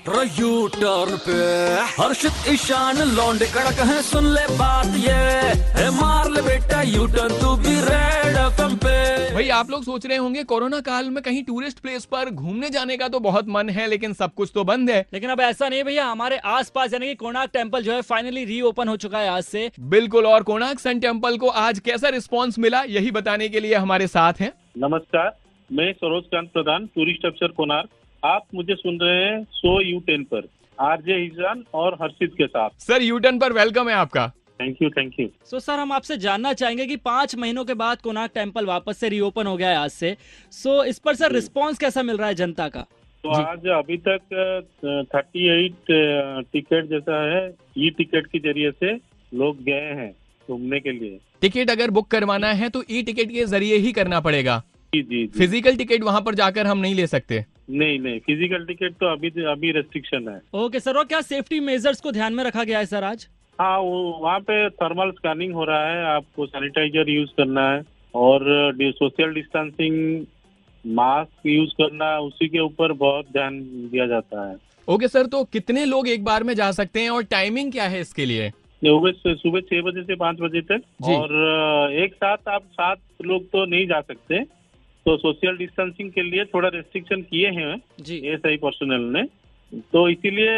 U turn पे। हर्षित ईशान लौंडे कड़क है सुन ले बात ये। है मार ले बेटा यू टर्न तू भी रेड एफएम पे। भाई आप लोग सोच रहे होंगे कोरोना काल में कहीं टूरिस्ट प्लेस पर घूमने जाने का तो बहुत मन है लेकिन सब कुछ तो बंद है। लेकिन अब ऐसा नहीं भैया हमारे आसपास यानी कि कोणार्क टेंपल जो है फाइनली रीओपन हो चुका है आज से। बिल्कुल और कोणार्क सन टेंपल को आज कैसा रिस्पॉन्स मिला यही बताने के लिए हमारे साथ है। नमस्कार मैं सरोज कांत प्रधान टूरिस्ट अफसर कोनार्क आप मुझे सुन रहे हैं सो यू टेन पर। आरजे हिजान और हर्षित के साथ। सर यू टेन पर वेलकम है आपका। Thank you thank you so sir हम आपसे जानना चाहेंगे कि पाँच महीनों के बाद कोणार्क टेंपल वापस से रीओपन हो गया है आज से। सो इस पर सर रिस्पांस कैसा मिल रहा है जनता का? तो आज अभी तक थर्टी एट टिकट जैसा है ई टिकट के ज़रिए से लोग गए हैं घूमने के लिए। टिकट अगर बुक करवाना है तो ई टिकट के ज़रिए ही करना पड़ेगा। जी जी जी। फ़िज़िकल टिकट वहाँ पर जाकर हम नहीं ले सकते। नहीं नहीं फ़िज़िकल टिकट तो अभी अभी रेस्ट्रिक्शन है। ओके सर और क्या सेफ्टी मेजर्स को ध्यान में रखा गया है सर आज? हाँ वो वहाँ पे थर्मल स्कैनिंग हो रहा है आपको सैनिटाइजर यूज़ करना है और सोशल डिस्टेंसिंग मास्क यूज़ करना उसी के ऊपर बहुत ध्यान दिया जाता है। ओके सर तो कितने लोग एक बार में जा सकते हैं और टाइमिंग क्या है इसके लिए? सुबह सुबह छह बजे से पाँच बजे तक और एक साथ आप सात लोग तो नहीं जा सकते तो सोशल डिस्टेंसिंग के लिए थोड़ा रेस्ट्रिक्शन किए हैं। एस आई पर्सनल ने। तो इसीलिए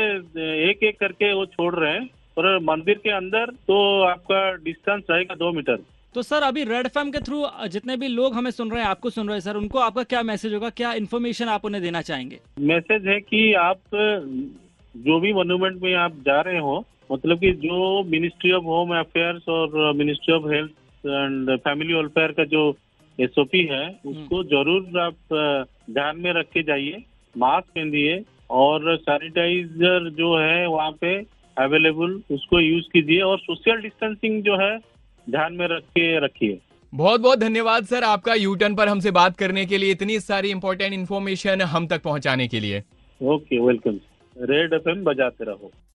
एक एक करके वो छोड़ रहे हैं। और मंदिर के अंदर तो आपका डिस्टेंस रहेगा दो मीटर। तो सर अभी रेड फैम के थ्रू जितने भी लोग हमें सुन रहे हैं आपको सुन रहे हैं सर उनको आपका क्या मैसेज होगा? क्या इन्फॉर्मेशन आप उन्हें देना चाहेंगे? मैसेज है कि आप जो भी मोन्यूमेंट में आप जा रहे हो मतलब कि जो मिनिस्ट्री ऑफ़ होम अफेयर्स और ministry of health and family welfare का जो एसओपी है उसको ज़रूर आप ध्यान में रख के जाइए मास्क पहनिए और सैनिटाइजर जो है वहाँ पे अवेलेबल उसको यूज़ कीजिए और सोशल डिस्टेंसिंग जो है ध्यान में रख के रखिए। बहुत बहुत धन्यवाद सर आपका यूटर्न पर हमसे बात करने के लिए इतनी सारी इंपॉर्टेंट इन्फॉर्मेशन हम तक पहुँचाने के लिए। ओके वेलकम रेड एफ़ बजाते रहो।